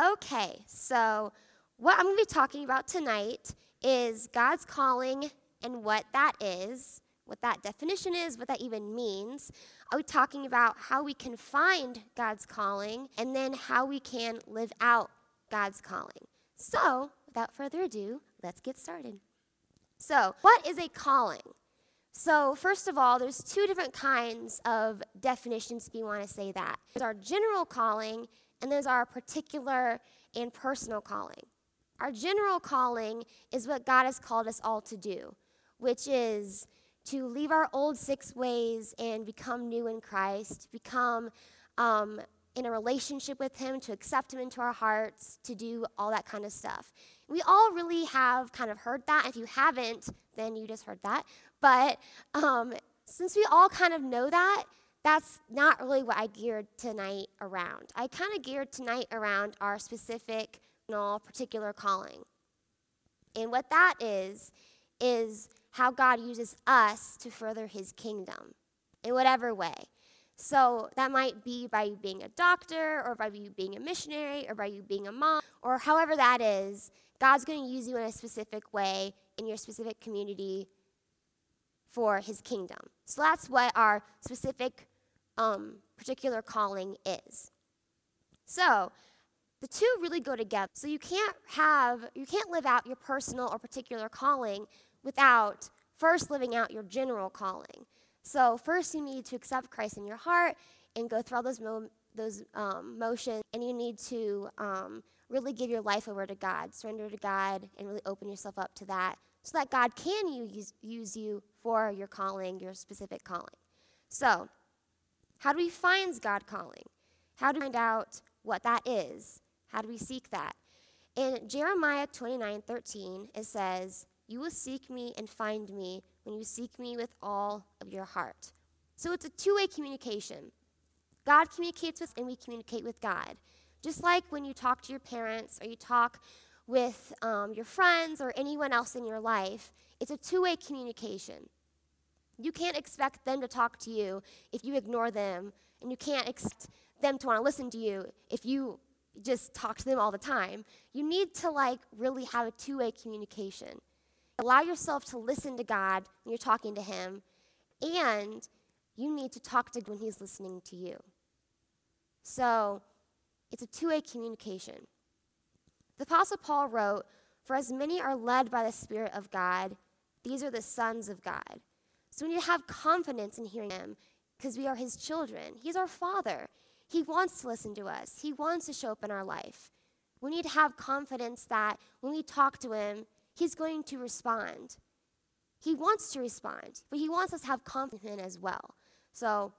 Okay, so what I'm going to be talking about tonight is God's calling and what that is, what that definition is, what that even means. I'll be talking about how we can find God's calling and then how we can live out God's calling. So, without further ado, let's get started. So, what is a calling? So, first of all, there's two different kinds of definitions if you want to say that. There's our general calling, and there's our particular and personal calling. Our general calling is what God has called us all to do, which is to leave our old six ways and become new in Christ, become um, in a relationship with Him, to accept Him into our hearts, to do all that kind of stuff. We all really have kind of heard that. If you haven't, then you just heard that. But um, since we all kind of know that, that's not really what I geared tonight around. I kind of geared tonight around our specific, particular calling. And what that is, is how God uses us to further his kingdom in whatever way. So that might be by you being a doctor, or by you being a missionary, or by you being a mom, or however that is. God's going to use you in a specific way in your specific community for his kingdom. So that's what our specific um, particular calling is. So the two really go together. So you can't have, you can't live out your personal or particular calling without first living out your general calling. So first you need to accept Christ in your heart and go through all those mo- those um, motions, and you need to um, really give your life over to God, surrender to God, and really open yourself up to that, so that God can use, use you for your calling, your specific calling. So, how do we find God calling? How do we find out what that is? How do we seek that? In Jeremiah 29 13, it says, You will seek me and find me when you seek me with all of your heart. So it's a two way communication. God communicates with us, and we communicate with God. Just like when you talk to your parents or you talk with um, your friends or anyone else in your life, it's a two way communication. You can't expect them to talk to you if you ignore them, and you can't expect them to want to listen to you if you just talk to them all the time. You need to like really have a two-way communication. Allow yourself to listen to God when you're talking to him, and you need to talk to him when he's listening to you. So, it's a two-way communication. The apostle Paul wrote, "For as many are led by the spirit of God, these are the sons of God." So we need to have confidence in hearing him because we are his children. He's our father. He wants to listen to us, He wants to show up in our life. We need to have confidence that when we talk to Him, He's going to respond. He wants to respond, but He wants us to have confidence in Him as well. So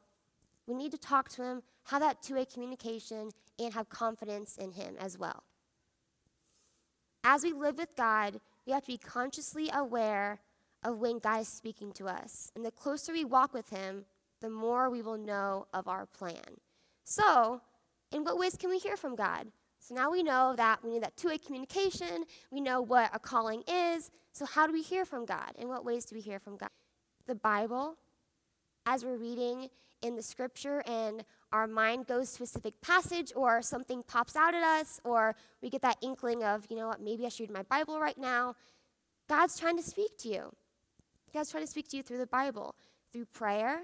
we need to talk to Him, have that two way communication, and have confidence in Him as well. As we live with God, we have to be consciously aware of when God is speaking to us. And the closer we walk with Him, the more we will know of our plan. So, in what ways can we hear from God? So now we know that we need that two way communication. We know what a calling is. So, how do we hear from God? In what ways do we hear from God? The Bible, as we're reading in the scripture and our mind goes to a specific passage or something pops out at us or we get that inkling of, you know what, maybe I should read my Bible right now. God's trying to speak to you. God's trying to speak to you through the Bible, through prayer,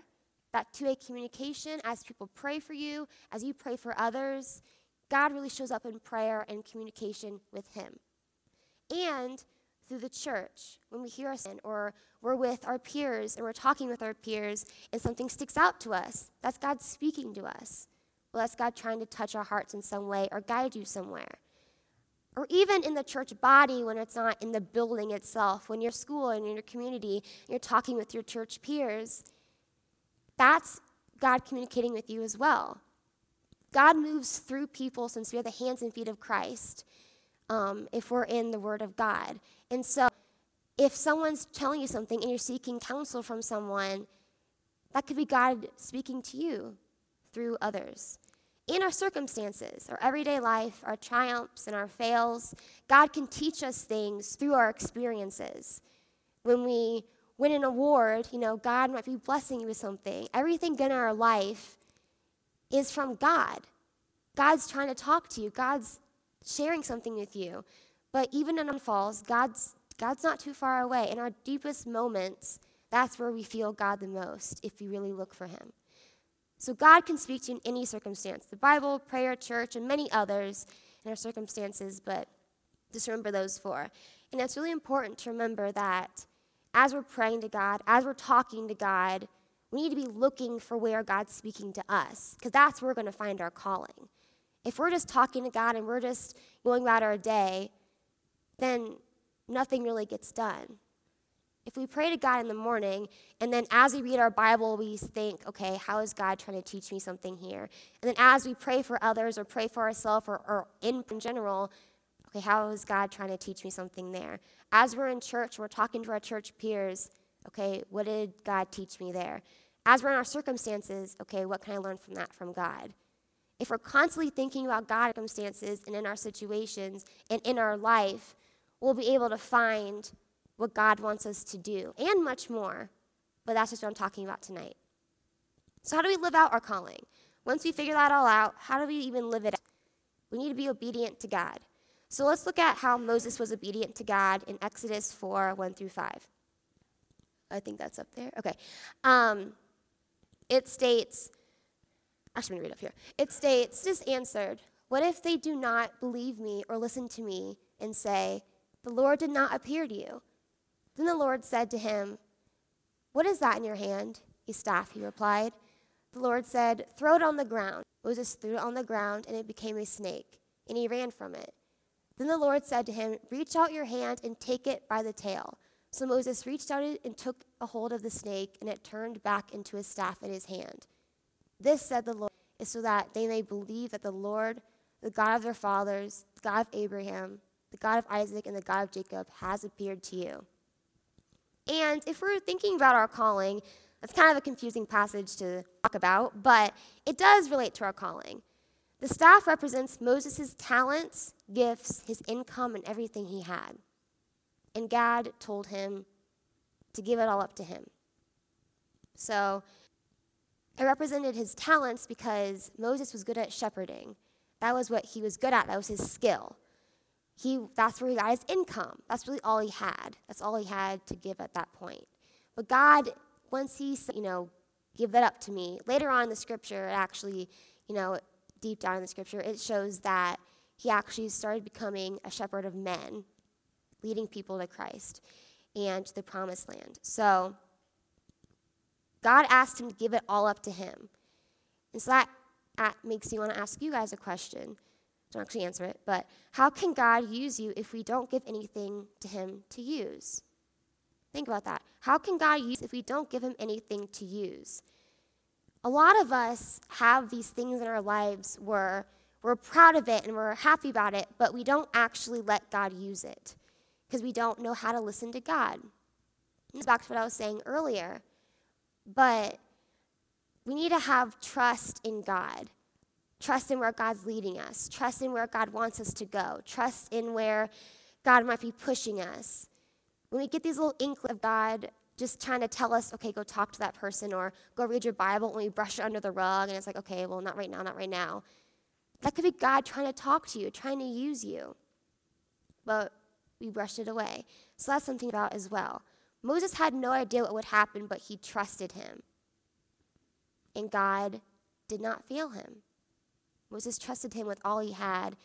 that two way communication as people pray for you, as you pray for others. God really shows up in prayer and communication with Him. And through the church, when we hear a sin or we're with our peers and we're talking with our peers and something sticks out to us, that's God speaking to us. Well, that's God trying to touch our hearts in some way or guide you somewhere. Or even in the church body when it's not in the building itself, when you're school and in your community, you're talking with your church peers that's God communicating with you as well. God moves through people since we are the hands and feet of Christ um, if we're in the Word of God. And so, if someone's telling you something and you're seeking counsel from someone, that could be God speaking to you through others. In our circumstances, our everyday life, our triumphs and our fails, God can teach us things through our experiences. When we win an award, you know, God might be blessing you with something. Everything in our life is from God. God's trying to talk to you. God's sharing something with you. But even in our falls, God's God's not too far away. In our deepest moments, that's where we feel God the most if we really look for him. So God can speak to you in any circumstance. The Bible, prayer, church, and many others in our circumstances, but just remember those four. And it's really important to remember that as we're praying to God, as we're talking to God, we need to be looking for where God's speaking to us, because that's where we're going to find our calling. If we're just talking to God and we're just going about our day, then nothing really gets done. If we pray to God in the morning, and then as we read our Bible, we think, okay, how is God trying to teach me something here? And then as we pray for others or pray for ourselves or, or in, in general, okay, how is God trying to teach me something there? As we're in church, we're talking to our church peers, okay, what did God teach me there? As we're in our circumstances, okay, what can I learn from that from God? If we're constantly thinking about God's circumstances and in our situations and in our life, we'll be able to find what God wants us to do and much more. But that's just what I'm talking about tonight. So, how do we live out our calling? Once we figure that all out, how do we even live it out? We need to be obedient to God. So let's look at how Moses was obedient to God in Exodus 4 1 through 5. I think that's up there. Okay. Um, it states, actually, I'm going to read up here. It states, just answered, What if they do not believe me or listen to me and say, The Lord did not appear to you? Then the Lord said to him, What is that in your hand? A staff, he replied. The Lord said, Throw it on the ground. Moses threw it on the ground, and it became a snake, and he ran from it. Then the Lord said to him, Reach out your hand and take it by the tail. So Moses reached out and took a hold of the snake, and it turned back into a staff in his hand. This, said the Lord, is so that they may believe that the Lord, the God of their fathers, the God of Abraham, the God of Isaac, and the God of Jacob, has appeared to you. And if we're thinking about our calling, that's kind of a confusing passage to talk about, but it does relate to our calling. The staff represents Moses' talents, gifts, his income, and everything he had. And God told him to give it all up to him. So it represented his talents because Moses was good at shepherding. That was what he was good at, that was his skill. He, that's where he got his income. That's really all he had. That's all he had to give at that point. But God, once he you know, give that up to me, later on in the scripture, it actually, you know, deep down in the scripture, it shows that he actually started becoming a shepherd of men, leading people to Christ and to the promised land. So God asked him to give it all up to him. And so that makes me want to ask you guys a question. Don't actually answer it, but how can God use you if we don't give anything to him to use? Think about that. How can God use if we don't give him anything to use? a lot of us have these things in our lives where we're proud of it and we're happy about it, but we don't actually let God use it because we don't know how to listen to God. It's back to what I was saying earlier. But we need to have trust in God. Trust in where God's leading us. Trust in where God wants us to go. Trust in where God might be pushing us. When we get these little inklings of God just trying to tell us, okay, go talk to that person or go read your Bible and we brush it under the rug and it's like, okay, well, not right now, not right now. That could be God trying to talk to you, trying to use you. But we brushed it away. So that's something about as well. Moses had no idea what would happen, but he trusted him. And God did not fail him. Moses trusted him with all he had,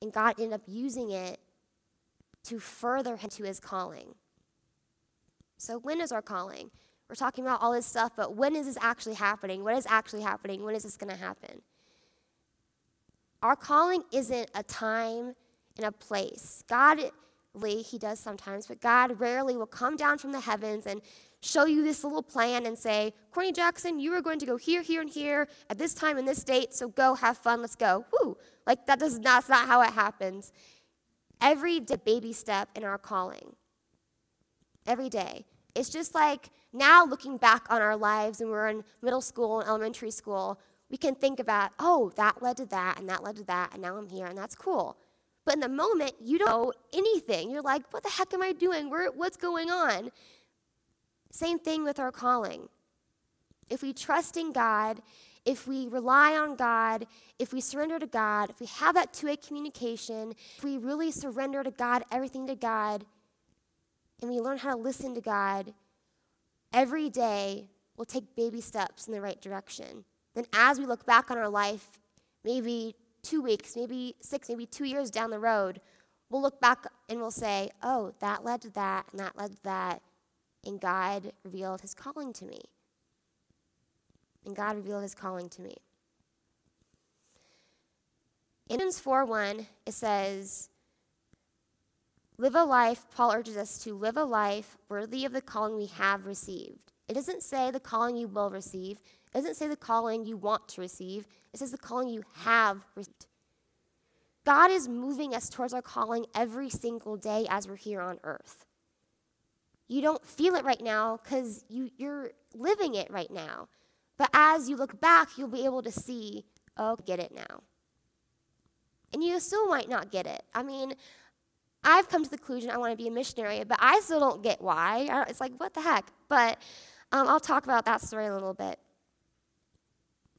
and God ended up using it to further him to his calling. So, when is our calling? We're talking about all this stuff, but when is this actually happening? What is actually happening? When is this going to happen? Our calling isn't a time and a place. God, He does sometimes, but God rarely will come down from the heavens and show you this little plan and say, Courtney Jackson, you are going to go here, here, and here at this time and this date, so go have fun, let's go. Woo! Like that does not, that's not how it happens. Every baby step in our calling every day. It's just like now looking back on our lives when we're in middle school and elementary school, we can think about, oh, that led to that and that led to that, and now I'm here, and that's cool. But in the moment, you don't know anything. You're like, what the heck am I doing? Where, what's going on? Same thing with our calling. If we trust in God if we rely on God, if we surrender to God, if we have that two way communication, if we really surrender to God, everything to God, and we learn how to listen to God, every day we'll take baby steps in the right direction. Then, as we look back on our life, maybe two weeks, maybe six, maybe two years down the road, we'll look back and we'll say, oh, that led to that, and that led to that. And God revealed his calling to me. And God revealed his calling to me. In Romans 4 1, it says, Live a life, Paul urges us to live a life worthy of the calling we have received. It doesn't say the calling you will receive, it doesn't say the calling you want to receive, it says the calling you have received. God is moving us towards our calling every single day as we're here on earth. You don't feel it right now because you, you're living it right now. But as you look back, you'll be able to see, oh, get it now. And you still might not get it. I mean, I've come to the conclusion I want to be a missionary, but I still don't get why. It's like, what the heck? But um, I'll talk about that story a little bit.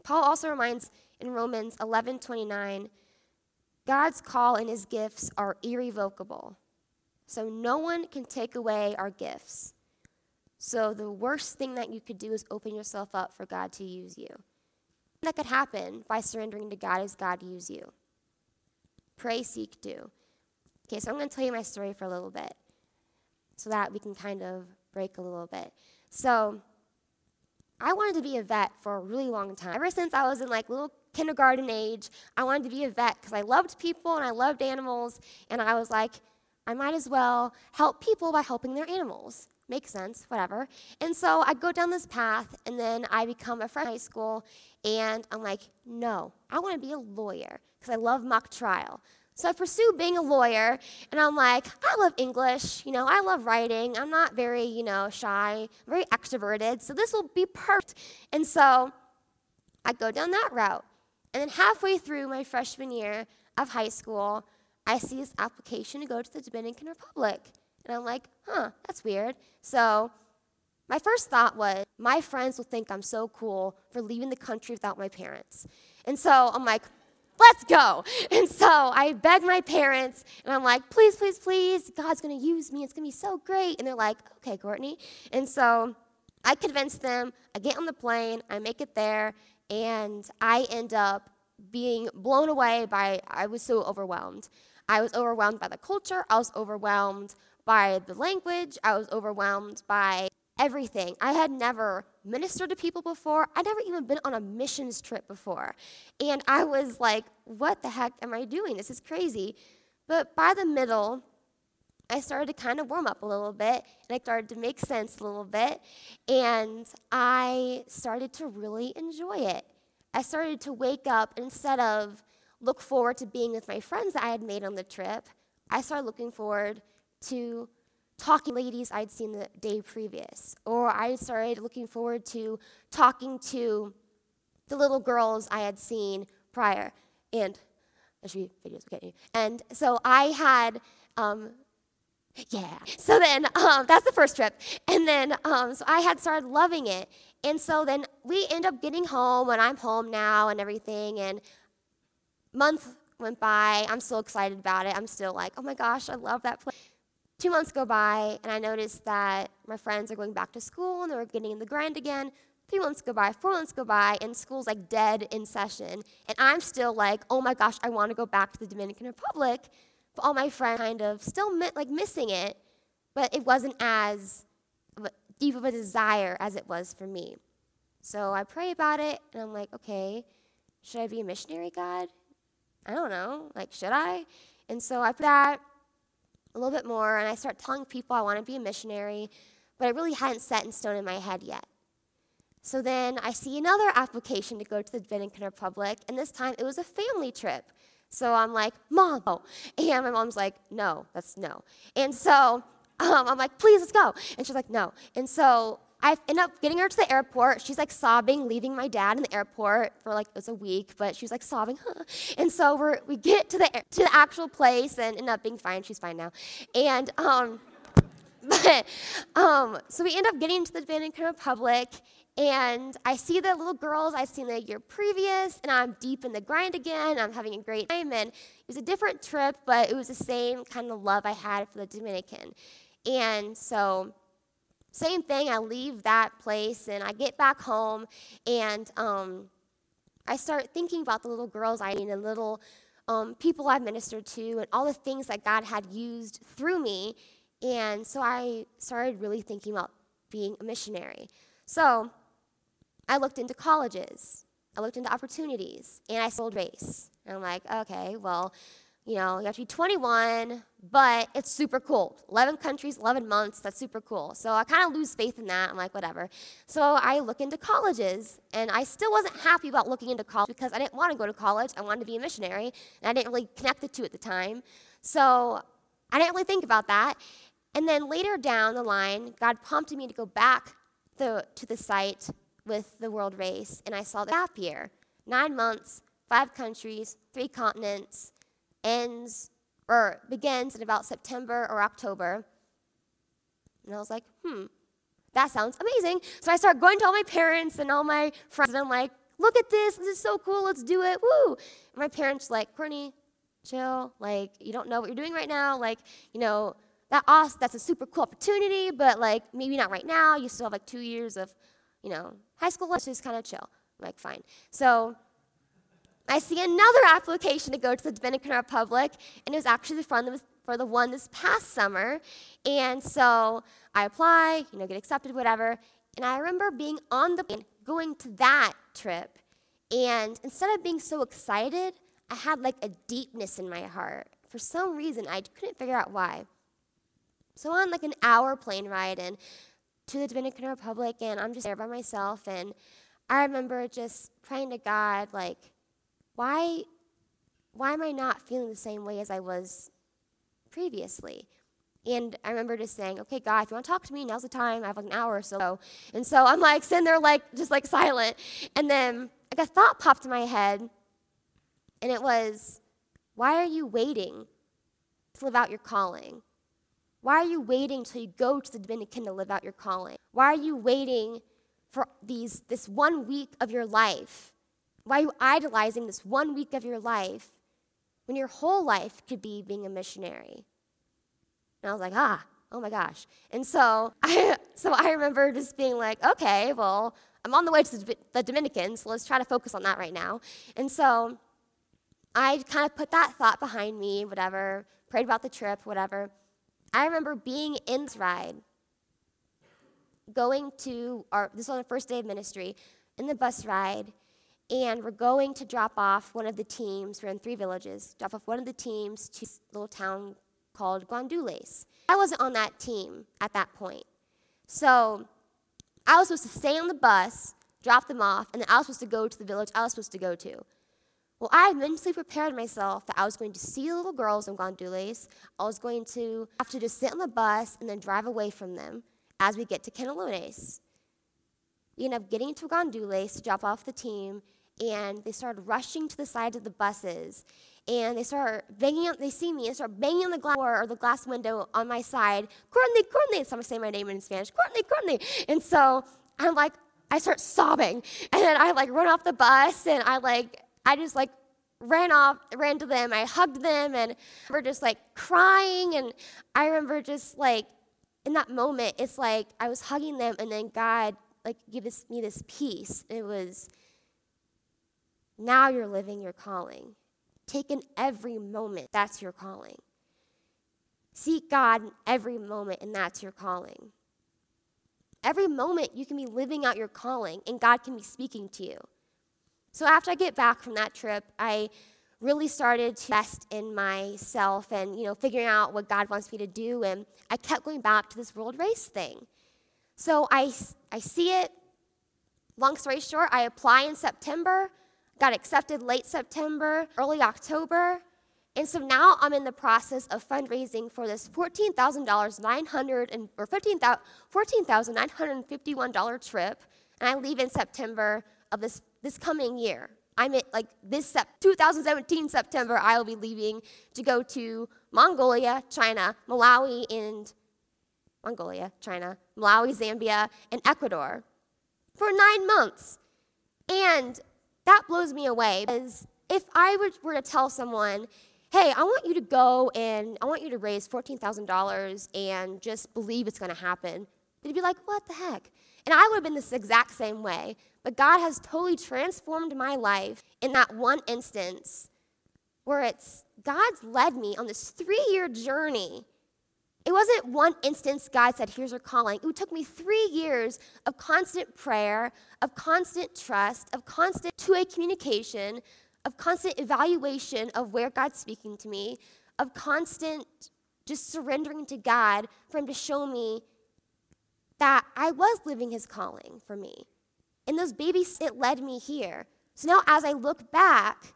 Paul also reminds in Romans 11 29, God's call and his gifts are irrevocable. So no one can take away our gifts. So the worst thing that you could do is open yourself up for God to use you. That could happen by surrendering to God as God use you. Pray, seek, do. Okay, so I'm going to tell you my story for a little bit so that we can kind of break a little bit. So, I wanted to be a vet for a really long time. Ever since I was in like little kindergarten age, I wanted to be a vet because I loved people and I loved animals, and I was like, I might as well help people by helping their animals. Makes sense, whatever. And so I go down this path, and then I become a friend in high school, and I'm like, no, I want to be a lawyer because I love mock trial. So I pursue being a lawyer, and I'm like, I love English, you know, I love writing. I'm not very, you know, shy, very extroverted, so this will be perfect. And so I go down that route. And then halfway through my freshman year of high school, I see this application to go to the Dominican Republic. And I'm like, huh, that's weird. So my first thought was, my friends will think I'm so cool for leaving the country without my parents. And so I'm like, let's go. And so I beg my parents, and I'm like, please, please, please, God's gonna use me. It's gonna be so great. And they're like, okay, Courtney. And so I convince them, I get on the plane, I make it there, and I end up being blown away by, I was so overwhelmed. I was overwhelmed by the culture, I was overwhelmed by the language, I was overwhelmed by everything. I had never ministered to people before. I'd never even been on a missions trip before. And I was like, what the heck am I doing? This is crazy. But by the middle, I started to kind of warm up a little bit and I started to make sense a little bit. And I started to really enjoy it. I started to wake up instead of look forward to being with my friends that I had made on the trip, I started looking forward to talking to ladies I'd seen the day previous. Or I started looking forward to talking to the little girls I had seen prior. And there should be videos okay. And so I had, um, yeah. So then um, that's the first trip. And then um, so I had started loving it. And so then we end up getting home, and I'm home now and everything. And month went by. I'm still excited about it. I'm still like, oh my gosh, I love that place. Two months go by, and I notice that my friends are going back to school and they're getting in the grind again. Three months go by, four months go by, and school's like dead in session. And I'm still like, oh my gosh, I want to go back to the Dominican Republic. But all my friends kind of still like missing it, but it wasn't as deep of a desire as it was for me. So I pray about it, and I'm like, okay, should I be a missionary, God? I don't know, like, should I? And so I put that a little bit more, and I start telling people I want to be a missionary, but it really hadn't set in stone in my head yet. So then I see another application to go to the Dominican Republic, and this time it was a family trip. So I'm like, Mom, oh. And my mom's like, No, that's no. And so um, I'm like, Please, let's go. And she's like, No. And so I end up getting her to the airport. She's like sobbing, leaving my dad in the airport for like it was a week, but she was like sobbing. Huh. And so we we get to the to the actual place and end up being fine. She's fine now, and um, but um, so we end up getting to the Dominican Republic, And I see the little girls I've seen the year previous, and I'm deep in the grind again. I'm having a great time. And it was a different trip, but it was the same kind of love I had for the Dominican. And so, same thing, I leave that place and I get back home, and um, I start thinking about the little girls I mean, the little um, people I've ministered to, and all the things that God had used through me. And so I started really thinking about being a missionary. So I looked into colleges, I looked into opportunities, and I sold race. And I'm like, okay, well, you know, you have to be 21, but it's super cool. 11 countries, 11 months, that's super cool. So I kind of lose faith in that. I'm like, whatever. So I look into colleges, and I still wasn't happy about looking into college because I didn't want to go to college. I wanted to be a missionary, and I didn't really connect the two at the time. So I didn't really think about that. And then later down the line, God prompted me to go back the, to the site with the world race, and I saw the gap year nine months, five countries, three continents, ends or begins in about September or October. And I was like, hmm, that sounds amazing. So I start going to all my parents and all my friends, and I'm like, look at this, this is so cool, let's do it, woo. And my parents like, Courtney, chill, like, you don't know what you're doing right now, like, you know, that that's a super cool opportunity, but like, maybe not right now, you still have like two years of, you know, high school, let's just kind of chill. I'm like, fine. So I see another application to go to the Dominican Republic, and it was actually the, for the one this past summer. And so I apply, you know, get accepted, whatever. And I remember being on the plane, going to that trip, and instead of being so excited, I had like a deepness in my heart. For some reason, I couldn't figure out why. So on like an hour plane ride and to the Dominican Republic, and I'm just there by myself, and I remember just praying to God, like, why, why am I not feeling the same way as I was previously? And I remember just saying, okay, God, if you want to talk to me, now's the time. I have like an hour or so. And so I'm like sitting there, like, just like silent. And then like a thought popped in my head, and it was, why are you waiting to live out your calling? Why are you waiting till you go to the Dominican to live out your calling? Why are you waiting for these, this one week of your life why are you idolizing this one week of your life when your whole life could be being a missionary? And I was like, ah, oh my gosh. And so I, so I remember just being like, okay, well, I'm on the way to the Dominicans, so let's try to focus on that right now. And so I kind of put that thought behind me, whatever, prayed about the trip, whatever. I remember being in this ride, going to our, this was the first day of ministry, in the bus ride, and we're going to drop off one of the teams. We're in three villages. Drop off one of the teams to a little town called Guandules. I wasn't on that team at that point. So I was supposed to stay on the bus, drop them off, and then I was supposed to go to the village I was supposed to go to. Well, I mentally prepared myself that I was going to see the little girls in Guandules. I was going to have to just sit on the bus and then drive away from them as we get to Canelones. We end up getting to Guandules to drop off the team, and they started rushing to the sides of the buses and they start banging on, they see me and start banging on the glass door or the glass window on my side. Courtney, Courtney. So I'm saying my name in Spanish, Courtney, Courtney. And so I'm like, I start sobbing. And then I like run off the bus and I like, I just like ran off, ran to them. I hugged them and we're just like crying. And I remember just like in that moment, it's like I was hugging them and then God like gave me this peace. It was, now you're living your calling. Take in every moment. That's your calling. Seek God in every moment, and that's your calling. Every moment you can be living out your calling, and God can be speaking to you. So after I get back from that trip, I really started to invest in myself and you know figuring out what God wants me to do and I kept going back to this world race thing. So I I see it long story short, I apply in September got accepted late September, early October. And so now I'm in the process of fundraising for this $14,000, 900 and, or $14,951 trip. And I leave in September of this, this coming year. I'm at like this sep- 2017 September, I will be leaving to go to Mongolia, China, Malawi, and Mongolia, China, Malawi, Zambia, and Ecuador. for nine months. And that blows me away because if I were, to tell someone, hey, I want you to go and I want you to raise $14,000 and just believe it's going to happen, they'd be like, what the heck? And I would have been this exact same way. But God has totally transformed my life in that one instance where it's God's led me on this three year journey. It wasn't one instance God said, Here's your calling. It took me three years of constant prayer, of constant trust, of constant two way communication, of constant evaluation of where God's speaking to me, of constant just surrendering to God for Him to show me that I was living His calling for me. And those babies, it led me here. So now as I look back,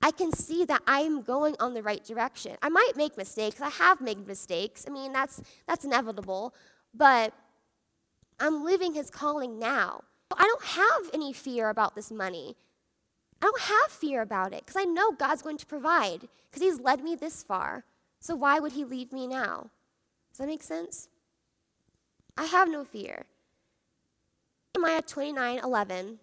I can see that I'm going on the right direction. I might make mistakes. I have made mistakes. I mean, that's, that's inevitable. But I'm living his calling now. I don't have any fear about this money. I don't have fear about it because I know God's going to provide because he's led me this far. So why would he leave me now? Does that make sense? I have no fear. Jeremiah 29 11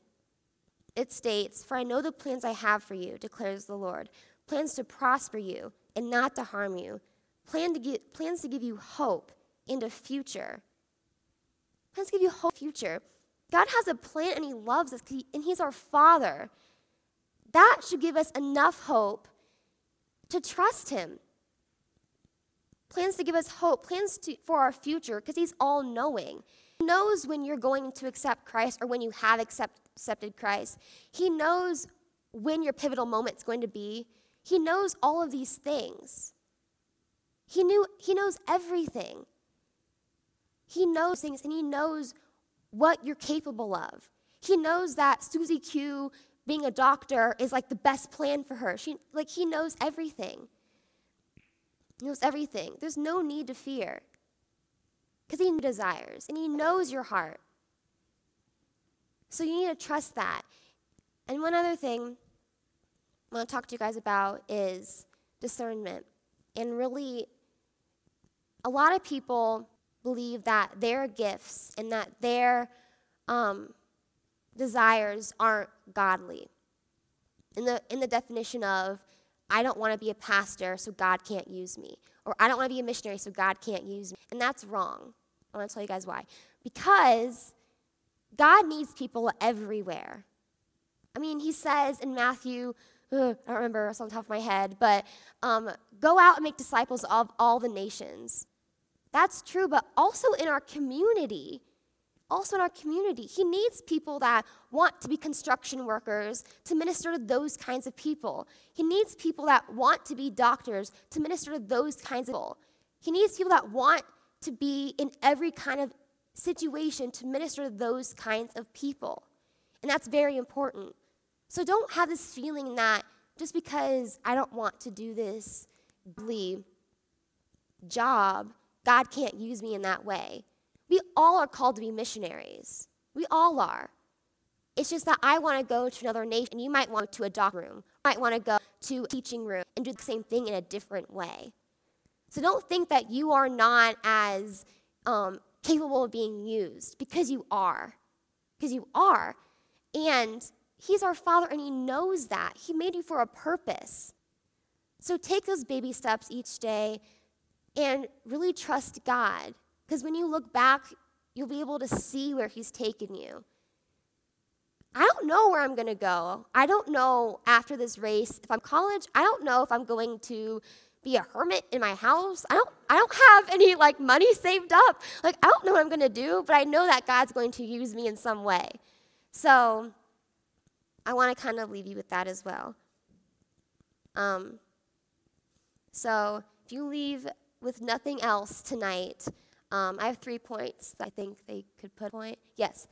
it states, For I know the plans I have for you, declares the Lord plans to prosper you and not to harm you, plan to get, plans to give you hope and a future. Plans to give you hope future. God has a plan and He loves us, and He's our Father. That should give us enough hope to trust Him. Plans to give us hope, plans to, for our future, because He's all knowing. He knows when you're going to accept Christ or when you have accept, accepted Christ. He knows when your pivotal moment's going to be. He knows all of these things. He knew he knows everything. He knows things and he knows what you're capable of. He knows that Susie Q being a doctor is like the best plan for her. She like he knows everything. He knows everything. There's no need to fear. Because he desires and he knows your heart. So you need to trust that. And one other thing I want to talk to you guys about is discernment. And really, a lot of people believe that their gifts and that their um, desires aren't godly. In the, in the definition of, I don't want to be a pastor, so God can't use me. Or I don't want to be a missionary, so God can't use me. And that's wrong. I want to tell you guys why. Because God needs people everywhere. I mean, he says in Matthew, ugh, I don't remember off the top of my head, but um, go out and make disciples of all the nations. That's true, but also in our community. Also in our community. He needs people that want to be construction workers to minister to those kinds of people. He needs people that want to be doctors to minister to those kinds of people. He needs people that want to be in every kind of situation to minister to those kinds of people. And that's very important. So don't have this feeling that just because I don't want to do this job, God can't use me in that way. We all are called to be missionaries. We all are. It's just that I want to go to another nation, and you might want to a doc room, might want to go to a teaching room and do the same thing in a different way. So don't think that you are not as um, capable of being used because you are. Because you are. And He's our Father and He knows that. He made you for a purpose. So take those baby steps each day and really trust God. Because when you look back, you'll be able to see where He's taken you. I don't know where I'm going to go. I don't know after this race if I'm college. I don't know if I'm going to be a hermit in my house. I don't I don't have any like money saved up. Like I don't know what I'm going to do, but I know that God's going to use me in some way. So I want to kind of leave you with that as well. Um, so if you leave with nothing else tonight, um, I have three points that I think they could put point. Yes.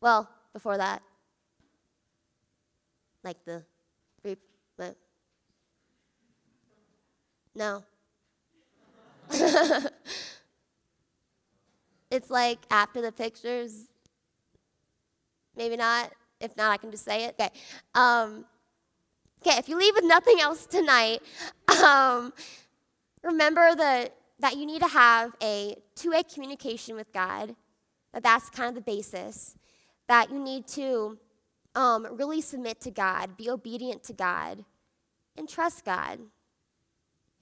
Well, before that, like the but no. it's like after the pictures. Maybe not. If not, I can just say it. Okay. Um, okay, if you leave with nothing else tonight, um, remember the, that you need to have a two way communication with God. That that's kind of the basis. that you need to um, really submit to God, be obedient to God, and trust God.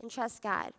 And trust God.